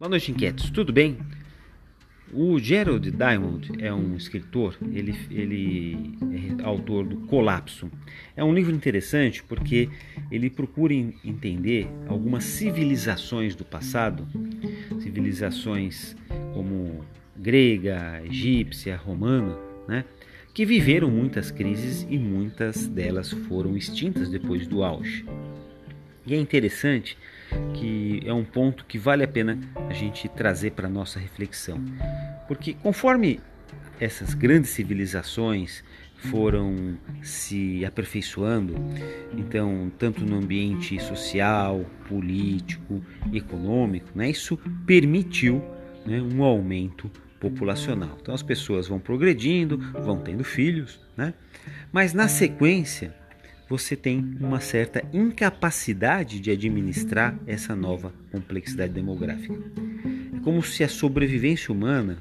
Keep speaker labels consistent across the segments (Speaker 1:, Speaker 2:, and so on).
Speaker 1: Boa noite, inquietos. Tudo bem? O Gerald Diamond é um escritor, ele, ele é autor do Colapso. É um livro interessante porque ele procura entender algumas civilizações do passado, civilizações como grega, egípcia, romana, né? que viveram muitas crises e muitas delas foram extintas depois do auge. E é interessante que é um ponto que vale a pena a gente trazer para nossa reflexão. Porque conforme essas grandes civilizações foram se aperfeiçoando, então, tanto no ambiente social, político, econômico, né, isso permitiu né, um aumento populacional. Então, as pessoas vão progredindo, vão tendo filhos, né, mas na sequência você tem uma certa incapacidade de administrar essa nova complexidade demográfica. É como se a sobrevivência humana,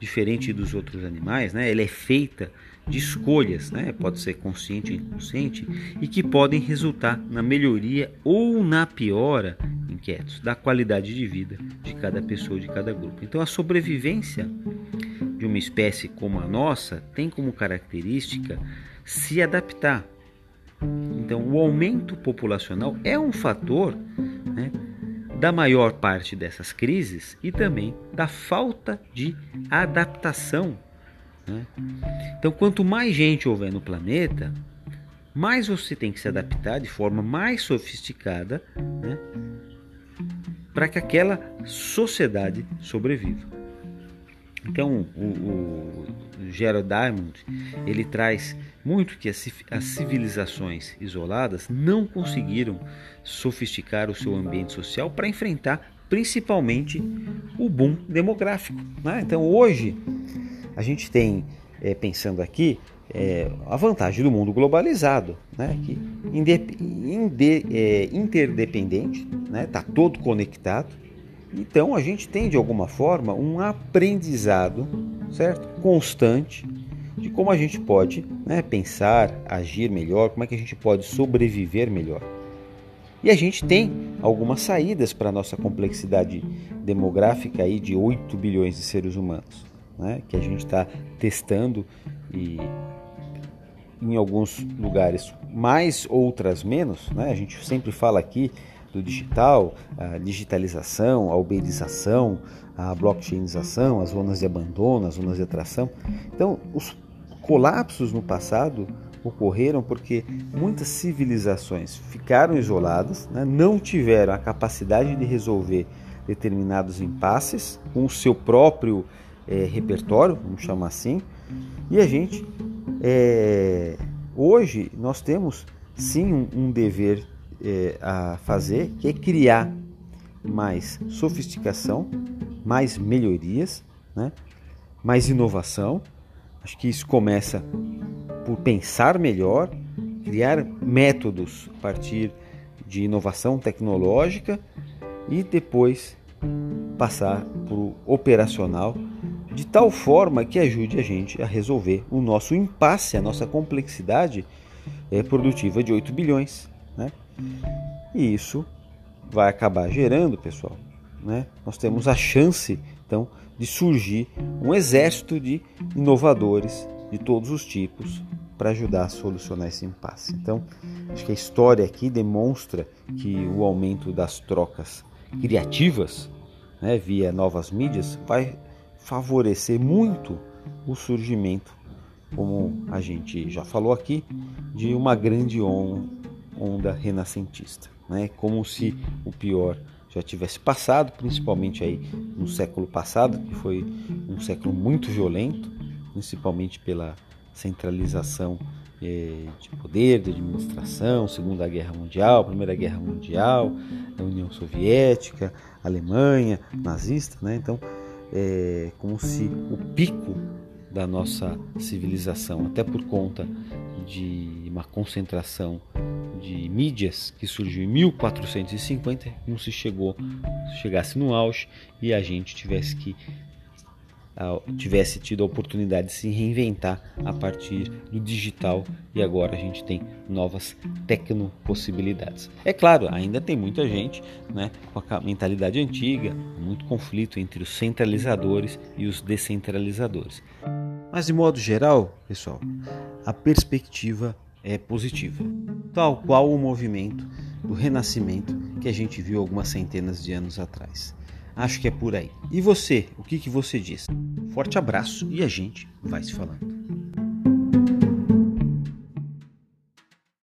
Speaker 1: diferente dos outros animais, né, ela é feita de escolhas, né, pode ser consciente ou inconsciente, e que podem resultar na melhoria ou na piora, inquietos, da qualidade de vida de cada pessoa, de cada grupo. Então a sobrevivência de uma espécie como a nossa tem como característica se adaptar então, o aumento populacional é um fator né, da maior parte dessas crises e também da falta de adaptação. Né? Então, quanto mais gente houver no planeta, mais você tem que se adaptar de forma mais sofisticada né, para que aquela sociedade sobreviva. Então, o, o Gerald Diamond ele traz muito que as, civilizações isoladas não conseguiram sofisticar o seu ambiente social para enfrentar principalmente o boom demográfico. Né? Então, hoje a gente tem, é, pensando aqui, é, a vantagem do mundo globalizado, né? que inde, inde, é, interdependente, está né? Tá todo conectado então a gente tem de alguma forma um aprendizado, certo? Constante de como a gente pode né, pensar, agir melhor, como é que a gente pode sobreviver melhor. E a gente tem algumas saídas para a nossa complexidade demográfica aí de 8 bilhões de seres humanos, né, que a gente está testando e em alguns lugares mais, outras menos. Né, a gente sempre fala aqui do digital, a digitalização, a uberização, a blockchainização, as zonas de abandono, as zonas de atração. Então, os colapsos no passado ocorreram porque muitas civilizações ficaram isoladas, né, não tiveram a capacidade de resolver determinados impasses com o seu próprio é, repertório, vamos chamar assim, e a gente é, hoje nós temos sim um, um dever é, a fazer, que é criar mais sofisticação, mais melhorias, né? mais inovação. Acho que isso começa por pensar melhor, criar métodos a partir de inovação tecnológica e depois passar para o operacional de tal forma que ajude a gente a resolver o nosso impasse, a nossa complexidade é, produtiva de 8 bilhões. E isso vai acabar gerando, pessoal, né? Nós temos a chance, então, de surgir um exército de inovadores de todos os tipos para ajudar a solucionar esse impasse. Então, acho que a história aqui demonstra que o aumento das trocas criativas, né, via novas mídias, vai favorecer muito o surgimento, como a gente já falou aqui, de uma grande onda renascentista né? como se o pior já tivesse passado, principalmente aí no século passado, que foi um século muito violento, principalmente pela centralização eh, de poder, de administração, Segunda Guerra Mundial, Primeira Guerra Mundial, a União Soviética, Alemanha, nazista, né? Então, é como se o pico da nossa civilização, até por conta de uma concentração de mídias que surgiu em 1450 não se chegou chegasse no auge e a gente tivesse que tivesse tido a oportunidade de se reinventar a partir do digital e agora a gente tem novas tecnopossibilidades. É claro, ainda tem muita gente né, com a mentalidade antiga, muito conflito entre os centralizadores e os descentralizadores. Mas de modo geral, pessoal, a perspectiva é positiva, tal qual o movimento do renascimento que a gente viu algumas centenas de anos atrás. Acho que é por aí. E você, o que, que você diz? Forte abraço e a gente vai se falando.